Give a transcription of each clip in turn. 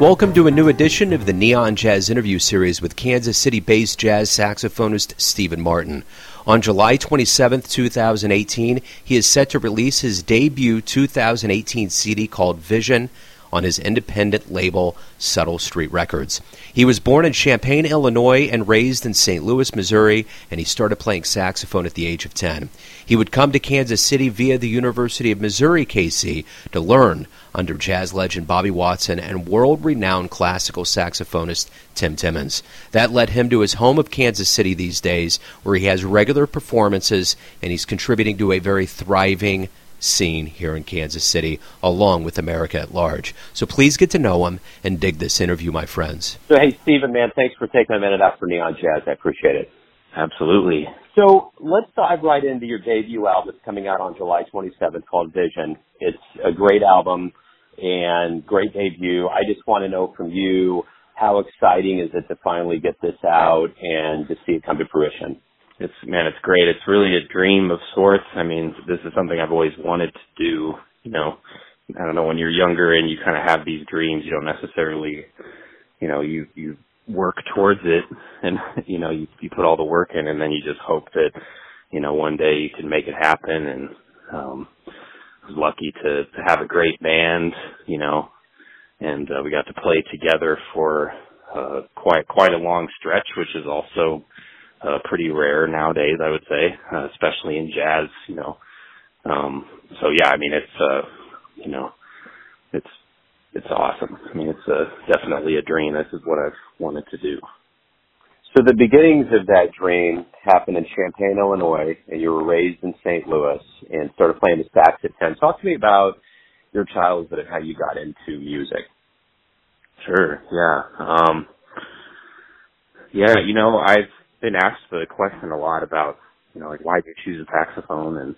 Welcome to a new edition of the Neon Jazz interview series with Kansas City based jazz saxophonist Stephen Martin. On July 27, 2018, he is set to release his debut 2018 CD called Vision on his independent label, Subtle Street Records. He was born in Champaign, Illinois, and raised in St. Louis, Missouri, and he started playing saxophone at the age of 10. He would come to Kansas City via the University of Missouri KC to learn under jazz legend Bobby Watson and world renowned classical saxophonist Tim Timmons. That led him to his home of Kansas City these days, where he has regular performances and he's contributing to a very thriving scene here in Kansas City, along with America at large. So please get to know him and dig this interview, my friends. So, hey, Stephen, man, thanks for taking a minute out for Neon Jazz. I appreciate it. Absolutely. So let's dive right into your debut album that's coming out on July 27th called Vision. It's a great album and great debut. I just want to know from you, how exciting is it to finally get this out and to see it come to fruition? It's man, it's great. It's really a dream of sorts. I mean, this is something I've always wanted to do. You know, I don't know when you're younger and you kind of have these dreams, you don't necessarily, you know, you you work towards it and you know you you put all the work in and then you just hope that you know one day you can make it happen and um I was lucky to to have a great band, you know, and uh, we got to play together for uh quite quite a long stretch, which is also uh, pretty rare nowadays, I would say, uh, especially in jazz, you know. Um, so yeah, I mean, it's, uh, you know, it's, it's awesome. I mean, it's uh, definitely a dream. This is what I've wanted to do. So the beginnings of that dream happened in Champaign, Illinois, and you were raised in St. Louis and started playing the sax at 10. Talk to me about your childhood and how you got into music. Sure. Yeah. Um, yeah, you know, I've been asked the question a lot about, you know, like why did you choose a saxophone? And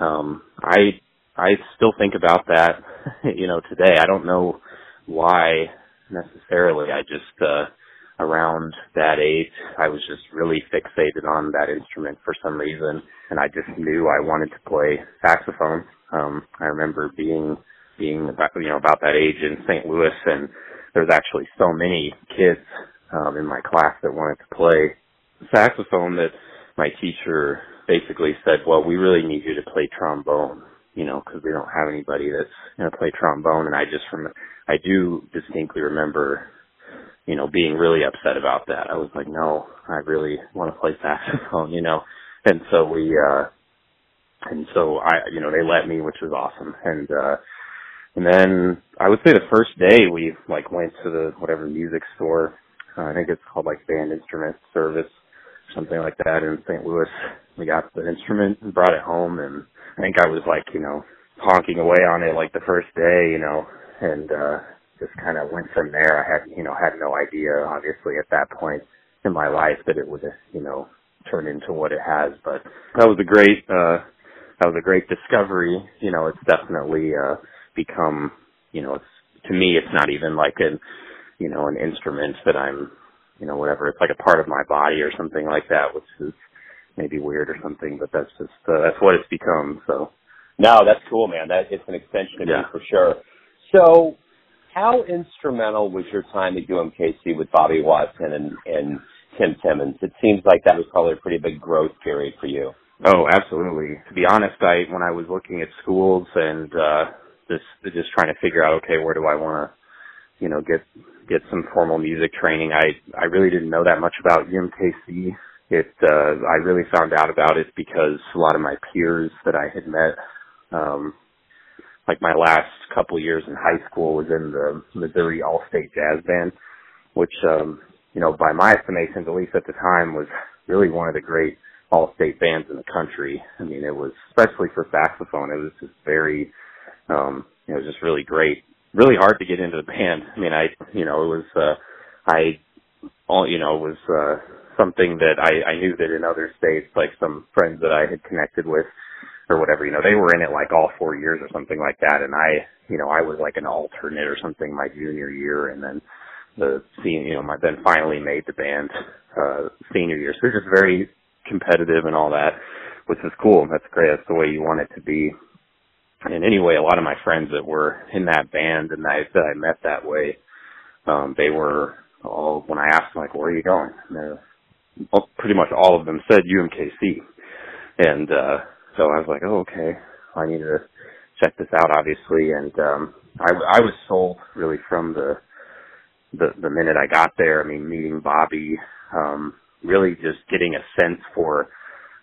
um, I I still think about that, you know, today. I don't know why necessarily. I just uh, around that age, I was just really fixated on that instrument for some reason, and I just knew I wanted to play saxophone. Um, I remember being being about you know about that age in St. Louis, and there was actually so many kids um, in my class that wanted to play saxophone that my teacher basically said, well, we really need you to play trombone, you know, because we don't have anybody that's going to play trombone. And I just, rem- I do distinctly remember, you know, being really upset about that. I was like, no, I really want to play saxophone, you know. And so we, uh, and so I, you know, they let me, which was awesome. And, uh, and then I would say the first day we like went to the whatever music store. Uh, I think it's called like Band Instrument Service something like that in St. Louis. We got the instrument and brought it home and I think I was like, you know, honking away on it like the first day, you know, and uh just kind of went from there. I had, you know, had no idea obviously at that point in my life that it would, you know, turn into what it has, but that was a great uh that was a great discovery. You know, it's definitely uh become, you know, it's to me it's not even like an you know, an instrument that I'm you know, whatever. It's like a part of my body or something like that, which is maybe weird or something, but that's just, uh, that's what it's become. So. No, that's cool, man. That it's an extension of yeah. you for sure. So, how instrumental was your time at UMKC with Bobby Watson and, and Tim Timmons? It seems like that was probably a pretty big growth period for you. Oh, absolutely. To be honest, I when I was looking at schools and uh just just trying to figure out, okay, where do I want to you know, get get some formal music training. I I really didn't know that much about UMKC. It uh I really found out about it because a lot of my peers that I had met um like my last couple years in high school was in the Missouri All-State Jazz Band, which um you know, by my estimations at least at the time was really one of the great all-state bands in the country. I mean, it was especially for saxophone. It was just very um it was just really great really hard to get into the band. I mean, I, you know, it was, uh, I, all, you know, was, uh, something that I, I knew that in other states, like some friends that I had connected with or whatever, you know, they were in it like all four years or something like that. And I, you know, I was like an alternate or something my junior year. And then the senior, you know, my, then finally made the band, uh, senior year. So it's just very competitive and all that, which is cool. That's great. That's the way you want it to be and anyway, a lot of my friends that were in that band and I that I met that way, um, they were all when I asked them like, "Where are you going?" And well, pretty much all of them said UMKC, and uh, so I was like, "Oh, okay, I need to check this out." Obviously, and um, I, I was sold really from the the the minute I got there. I mean, meeting Bobby, um, really just getting a sense for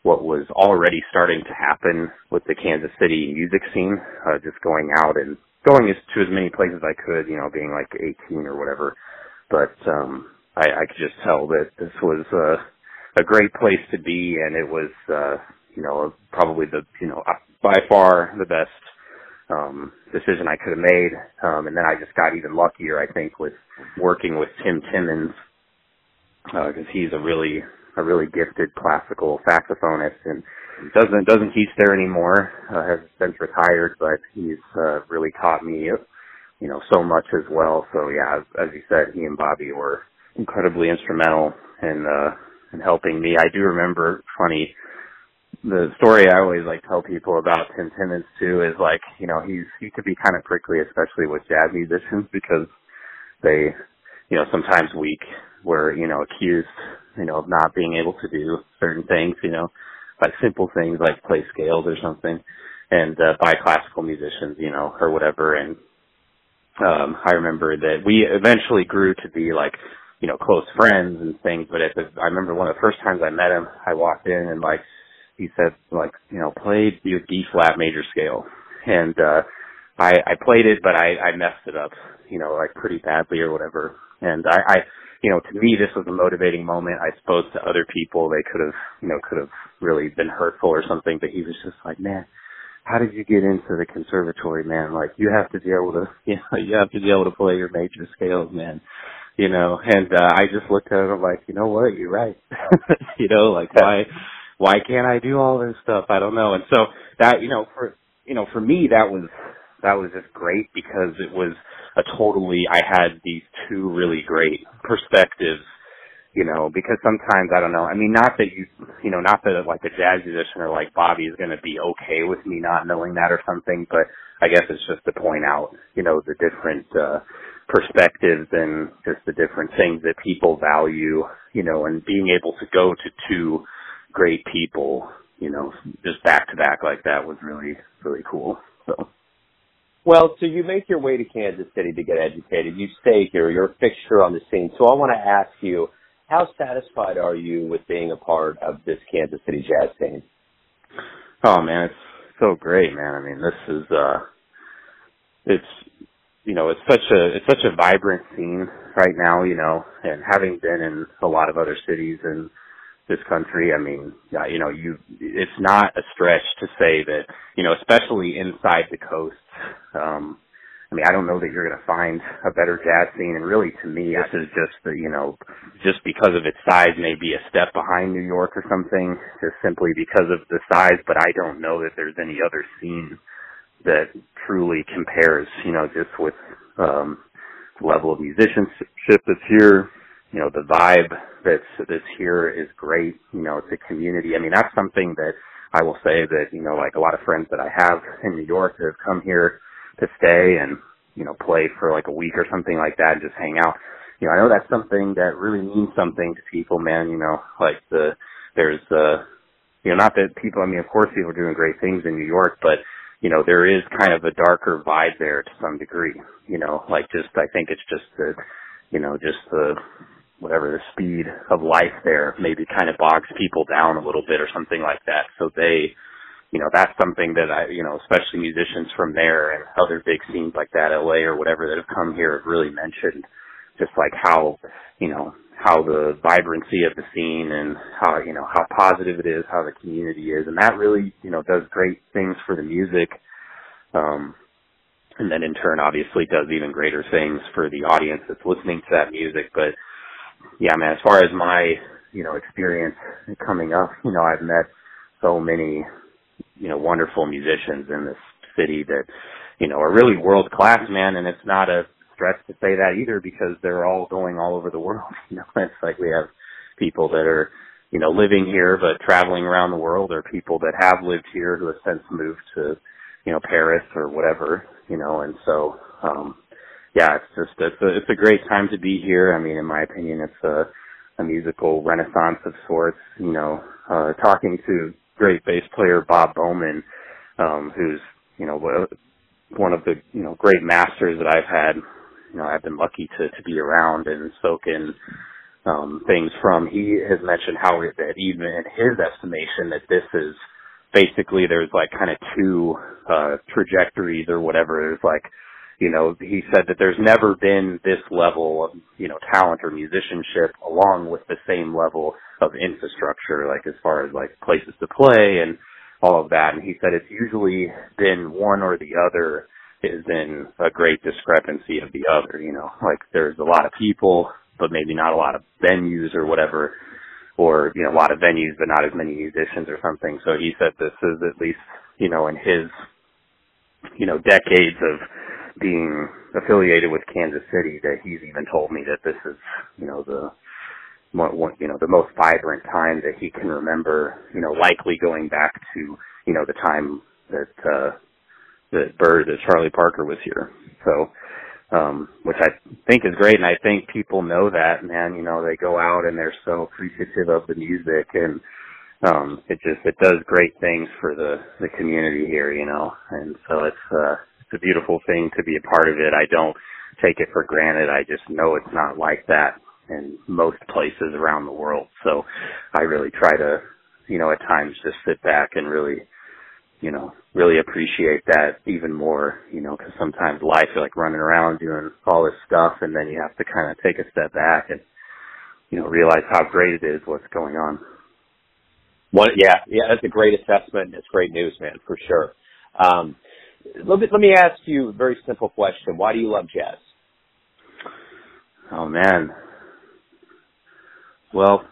what was already starting to happen with the Kansas City music scene, uh, just going out and going as, to as many places I could, you know, being like 18 or whatever. But, um, I, I could just tell that this was, uh, a great place to be and it was, uh, you know, probably the, you know, by far the best, um, decision I could have made. Um, and then I just got even luckier, I think, with working with Tim Timmons, uh, cause he's a really, a really gifted classical saxophonist and doesn't doesn't teach there anymore. Uh, has since retired, but he's uh, really taught me, you know, so much as well. So yeah, as, as you said, he and Bobby were incredibly instrumental in uh, in helping me. I do remember funny the story I always like tell people about Tim Timmons too is like, you know, he's he could be kind of prickly, especially with jazz musicians because they, you know, sometimes weak were, you know, accused you know, of not being able to do certain things, you know, like simple things like play scales or something, and uh, by classical musicians, you know, or whatever. And um, I remember that we eventually grew to be like, you know, close friends and things. But at the, I remember one of the first times I met him, I walked in and like he said, like, you know, play your D flat major scale, and uh, I I played it, but I I messed it up, you know, like pretty badly or whatever. And I, I you know, to me, this was a motivating moment. I suppose to other people, they could have, you know, could have really been hurtful or something, but he was just like, man, how did you get into the conservatory, man? Like, you have to be able to, you know, you have to be able to play your major scales, man. You know, and, uh, I just looked at him like, you know what, you're right. you know, like, why, why can't I do all this stuff? I don't know. And so that, you know, for, you know, for me, that was, that was just great because it was, a totally I had these two really great perspectives, you know, because sometimes I don't know. I mean, not that you, you know, not that like a jazz musician or like Bobby is going to be okay with me not knowing that or something, but I guess it's just to point out, you know, the different uh perspectives and just the different things that people value, you know, and being able to go to two great people, you know, just back to back like that was really really cool. So well, so you make your way to Kansas City to get educated. You stay here. You're a fixture on the scene. So I want to ask you, how satisfied are you with being a part of this Kansas City jazz scene? Oh man, it's so great, man. I mean, this is uh it's you know, it's such a it's such a vibrant scene right now, you know, and having been in a lot of other cities and this country. I mean, you know, you it's not a stretch to say that, you know, especially inside the coast. Um, I mean, I don't know that you're going to find a better jazz scene. And really, to me, this is just the, you know, just because of its size, maybe a step behind New York or something, just simply because of the size. But I don't know that there's any other scene that truly compares, you know, just with um, level of musicianship that's here, you know, the vibe that's, that's here is great. You know, it's a community. I mean, that's something that I will say that, you know, like a lot of friends that I have in New York that have come here to stay and, you know, play for like a week or something like that and just hang out. You know, I know that's something that really means something to people, man, you know, like the, there's, uh, you know, not that people, I mean, of course people are doing great things in New York, but, you know, there is kind of a darker vibe there to some degree, you know, like just, I think it's just the, you know, just the, whatever the speed of life there maybe kind of bogs people down a little bit or something like that. So they, you know, that's something that I, you know, especially musicians from there and other big scenes like that, LA or whatever that have come here have really mentioned just like how, you know, how the vibrancy of the scene and how, you know, how positive it is, how the community is. And that really, you know, does great things for the music. Um, and then in turn obviously does even greater things for the audience that's listening to that music. But yeah, man, as far as my, you know, experience coming up, you know, I've met so many, you know, wonderful musicians in this city that, you know, are really world class, man. And it's not a stretch to say that either because they're all going all over the world. You know, it's like we have people that are, you know, living here but traveling around the world or people that have lived here who have since moved to, you know, Paris or whatever, you know, and so, um, yeah, it's just it's a it's a great time to be here. I mean, in my opinion, it's a a musical renaissance of sorts. You know, uh, talking to great bass player Bob Bowman, um, who's you know one of the you know great masters that I've had. You know, I've been lucky to to be around and soak in um, things from. He has mentioned how that even in his estimation that this is basically there's like kind of two uh, trajectories or whatever. There's like you know, he said that there's never been this level of, you know, talent or musicianship along with the same level of infrastructure, like as far as like places to play and all of that. And he said it's usually been one or the other is in a great discrepancy of the other, you know, like there's a lot of people, but maybe not a lot of venues or whatever, or, you know, a lot of venues, but not as many musicians or something. So he said this is at least, you know, in his, you know, decades of, being affiliated with Kansas City that he's even told me that this is, you know, the you know, the most vibrant time that he can remember, you know, likely going back to, you know, the time that, uh, that Bird, that Charlie Parker was here. So, um, which I think is great. And I think people know that, man, you know, they go out and they're so appreciative of the music and, um, it just, it does great things for the, the community here, you know, and so it's, uh, a beautiful thing to be a part of it. I don't take it for granted. I just know it's not like that in most places around the world. So I really try to, you know, at times just sit back and really, you know, really appreciate that even more, you know, because sometimes life you're like running around doing all this stuff and then you have to kind of take a step back and, you know, realize how great it is what's going on. One, yeah, yeah, that's a great assessment. It's great news, man, for sure. Um, let me, let me ask you a very simple question. Why do you love jazz? Oh man. Well,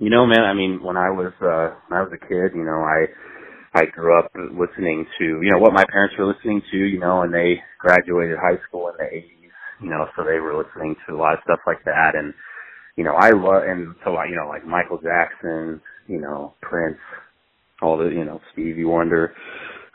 you know, man, I mean, when I was, uh, when I was a kid, you know, I, I grew up listening to, you know, what my parents were listening to, you know, and they graduated high school in the 80s, you know, so they were listening to a lot of stuff like that. And, you know, I love, and so, I, you know, like Michael Jackson, you know, Prince, all the, you know, Stevie Wonder,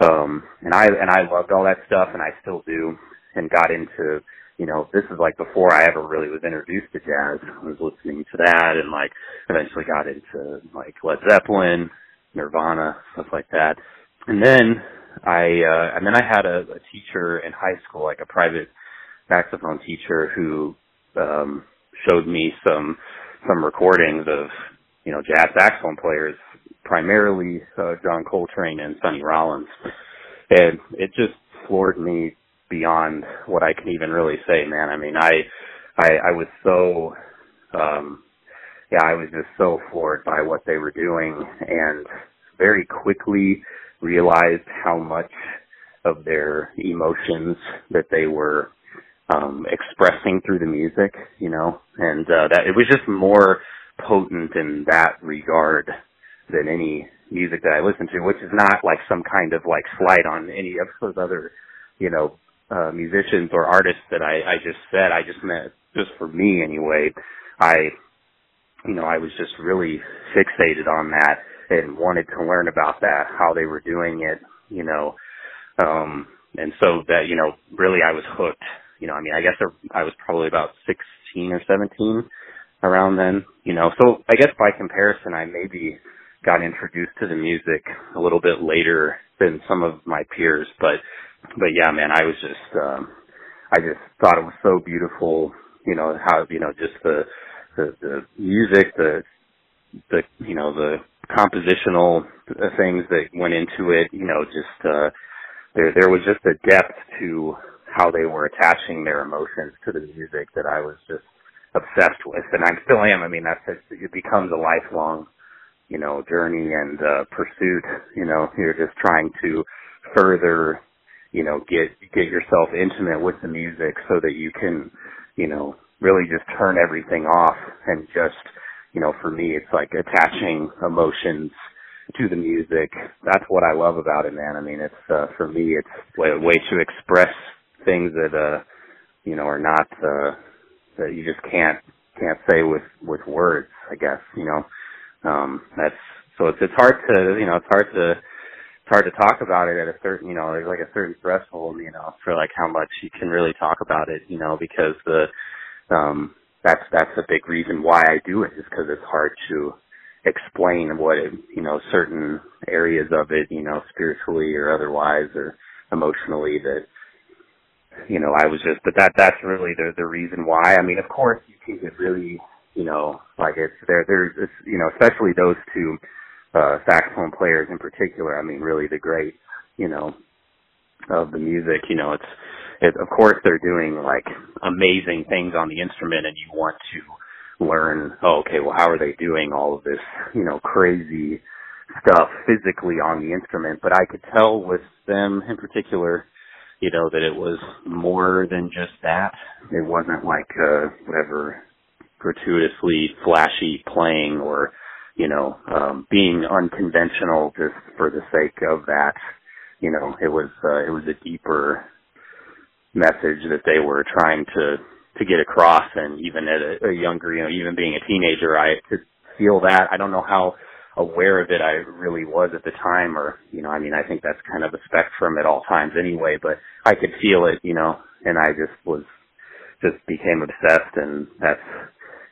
um, and I, and I loved all that stuff and I still do and got into, you know, this is like before I ever really was introduced to jazz. I was listening to that and like eventually got into like Led Zeppelin, Nirvana, stuff like that. And then I, uh, and then I had a, a teacher in high school, like a private saxophone teacher who, um, showed me some, some recordings of, you know, jazz saxophone players primarily uh, John Coltrane and Sonny Rollins, and it just floored me beyond what I can even really say, man. I mean, I, I, I was so, um, yeah, I was just so floored by what they were doing, and very quickly realized how much of their emotions that they were um expressing through the music, you know, and uh that it was just more potent in that regard than any music that I listen to, which is not like some kind of like slight on any of those other, you know, uh, musicians or artists that I, I just said. I just meant just for me anyway. I, you know, I was just really fixated on that and wanted to learn about that, how they were doing it, you know, um, and so that, you know, really I was hooked. You know, I mean, I guess I was probably about 16 or 17 around then, you know, so I guess by comparison, I maybe got introduced to the music a little bit later than some of my peers, but but yeah, man, I was just um I just thought it was so beautiful, you know, how you know, just the the, the music, the the you know, the compositional things that went into it, you know, just uh there there was just a depth to how they were attaching their emotions to the music that I was just obsessed with and I still am. I mean that's it becomes a lifelong you know, journey and uh, pursuit. You know, you're just trying to further, you know, get get yourself intimate with the music so that you can, you know, really just turn everything off and just, you know, for me, it's like attaching emotions to the music. That's what I love about it, man. I mean, it's uh, for me, it's a way to express things that, uh, you know, are not uh, that you just can't can't say with with words. I guess you know um, that's so it's it's hard to you know it's hard to it's hard to talk about it at a certain, you know, there's like a certain threshold, you know, for like how much you can really talk about it, you know, because the, um, that's, that's a big reason why I do it is because it's hard to explain what it, you know, certain areas of it, you know, spiritually or otherwise or emotionally that, you know, I was just, but that, that's really the, the reason why. I mean, of course you can get really, you know, like it's there, there's, it's, you know, especially those two, uh, saxophone players in particular. I mean, really the great, you know, of the music. You know, it's, it, of course they're doing like amazing things on the instrument, and you want to learn. Oh, okay, well, how are they doing all of this, you know, crazy stuff physically on the instrument? But I could tell with them in particular. You know that it was more than just that. It wasn't like uh whatever gratuitously flashy playing or you know, um, being unconventional just for the sake of that. You know, it was uh, it was a deeper message that they were trying to to get across, and even at a, a younger, you know, even being a teenager, I could feel that. I don't know how aware of it I really was at the time, or you know, I mean, I think that's kind of a spectrum at all times anyway. But I could feel it, you know, and I just was just became obsessed, and that's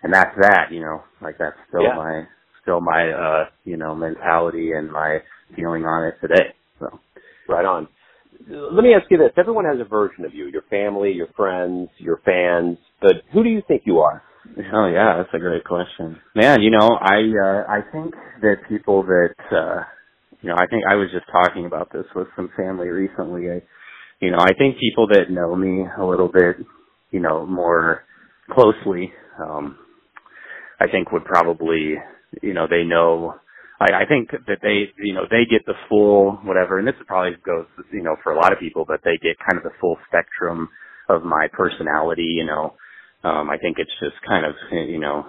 and that's that, you know, like that's still yeah. my still my uh you know mentality and my feeling on it today. So right on. Let me ask you this: Everyone has a version of you. Your family, your friends, your fans. But who do you think you are? Oh yeah, that's a great question, man. You know, I uh, I think that people that uh, you know, I think I was just talking about this with some family recently. I, you know, I think people that know me a little bit, you know, more closely, um, I think would probably you know, they know, I, I think that they, you know, they get the full whatever, and this probably goes, you know, for a lot of people, but they get kind of the full spectrum of my personality, you know. Um, I think it's just kind of, you know,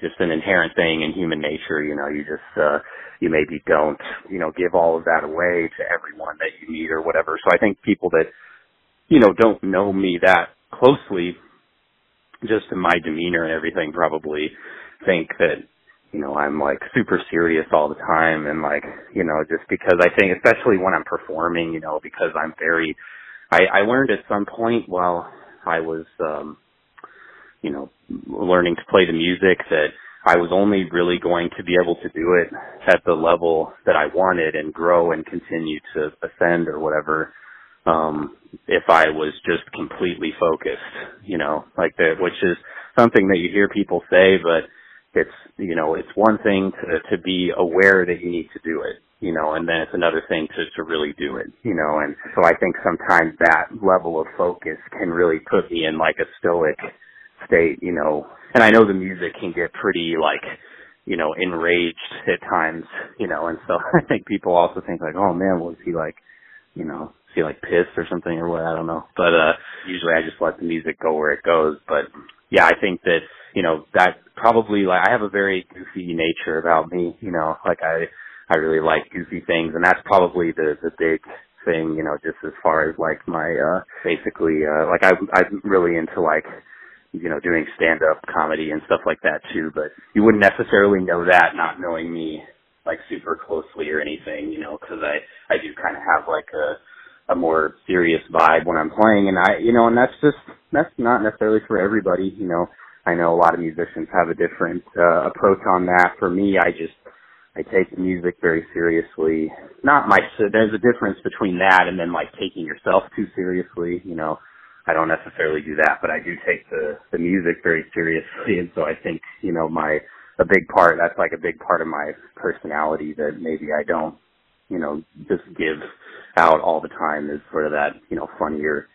just an inherent thing in human nature, you know, you just, uh, you maybe don't, you know, give all of that away to everyone that you meet or whatever. So I think people that, you know, don't know me that closely, just in my demeanor and everything probably think that you know, I'm like super serious all the time and like, you know, just because I think, especially when I'm performing, you know, because I'm very, I, I learned at some point while I was, um, you know, learning to play the music that I was only really going to be able to do it at the level that I wanted and grow and continue to ascend or whatever, um, if I was just completely focused, you know, like that, which is something that you hear people say, but it's you know it's one thing to to be aware that you need to do it you know and then it's another thing to to really do it you know and so i think sometimes that level of focus can really put me in like a stoic state you know and i know the music can get pretty like you know enraged at times you know and so i think people also think like oh man was he like? You know he like pissed or something or what i don't know. But uh usually i just let the music go where it goes. But yeah i think that you know, that probably like I have a very goofy nature about me, you know, like I I really like goofy things. And that's probably the the big thing, you know, just as far as like my uh basically uh like I I'm really into like you know, doing stand up comedy and stuff like that too, but you wouldn't necessarily know that not knowing me like super closely or anything, you know, cuz I I do kind of have like a a more serious vibe when I'm playing and I you know, and that's just that's not necessarily for everybody, you know. I know a lot of musicians have a different uh, approach on that. For me, I just I take music very seriously. Not my so there's a difference between that and then like taking yourself too seriously. You know, I don't necessarily do that, but I do take the the music very seriously, and so I think you know my a big part that's like a big part of my personality that maybe I don't you know just give out all the time is sort of that you know funnier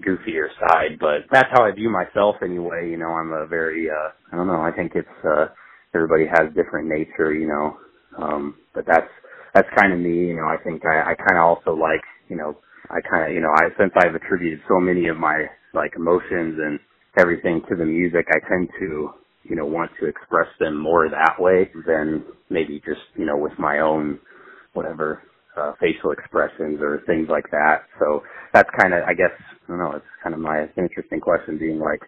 goofier side, but that's how I view myself anyway. You know, I'm a very, uh, I don't know, I think it's, uh, everybody has different nature, you know, um, but that's, that's kind of me, you know, I think I, I kind of also like, you know, I kind of, you know, I, since I've attributed so many of my, like, emotions and everything to the music, I tend to, you know, want to express them more that way than maybe just, you know, with my own, whatever, uh, facial expressions or things like that. So that's kind of, I guess, I don't know, it's kind of my interesting question being like,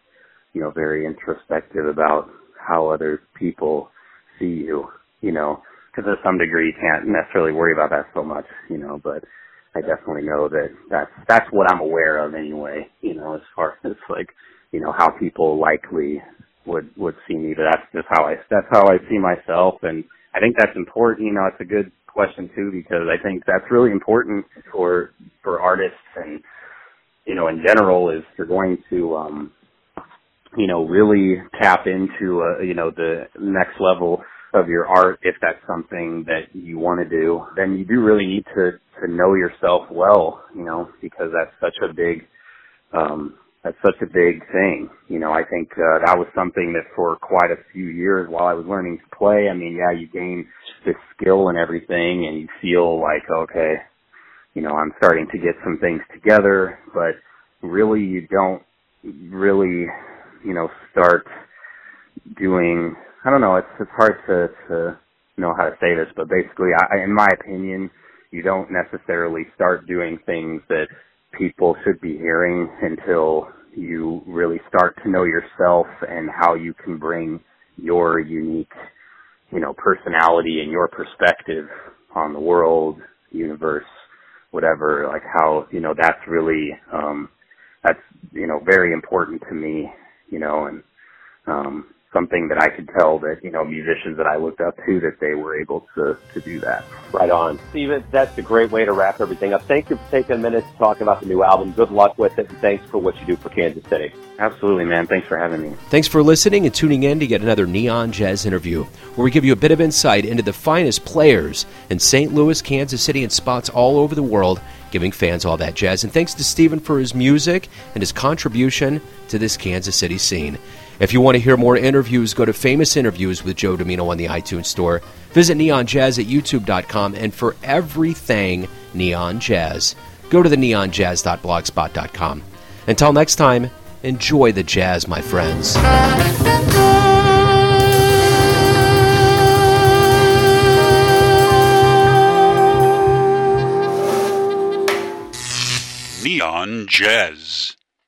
you know, very introspective about how other people see you, you know, because to some degree you can't necessarily worry about that so much, you know, but I definitely know that that's, that's what I'm aware of anyway, you know, as far as like, you know, how people likely would, would see me, but that's just how I, that's how I see myself. And I think that's important, you know, it's a good question too, because I think that's really important for, for artists and, you know, in general is you're going to, um, you know, really tap into, uh, you know, the next level of your art if that's something that you want to do, then you do really need to to know yourself well, you know, because that's such a big um that's such a big thing. You know, I think uh, that was something that for quite a few years while I was learning to play, I mean, yeah, you gain this skill and everything and you feel like, okay, you know, I'm starting to get some things together, but really you don't really, you know, start doing I don't know. It's it's hard to to know how to say this, but basically, I, in my opinion, you don't necessarily start doing things that people should be hearing until you really start to know yourself and how you can bring your unique, you know, personality and your perspective on the world, universe, whatever, like how, you know, that's really, um, that's, you know, very important to me, you know, and, um, something that I could tell that, you know, musicians that I looked up to, that they were able to, to do that. Right on. Steven, that's a great way to wrap everything up. Thank you for taking a minute to talk about the new album. Good luck with it, and thanks for what you do for Kansas City. Absolutely, man. Thanks for having me. Thanks for listening and tuning in to get another Neon Jazz interview, where we give you a bit of insight into the finest players in St. Louis, Kansas City, and spots all over the world, giving fans all that jazz. And thanks to Steven for his music and his contribution to this Kansas City scene. If you want to hear more interviews, go to Famous Interviews with Joe Dimino on the iTunes Store. Visit Neon Jazz at youtube.com, and for everything Neon Jazz, go to the neonjazz.blogspot.com. Until next time, enjoy the jazz, my friends. Neon Jazz.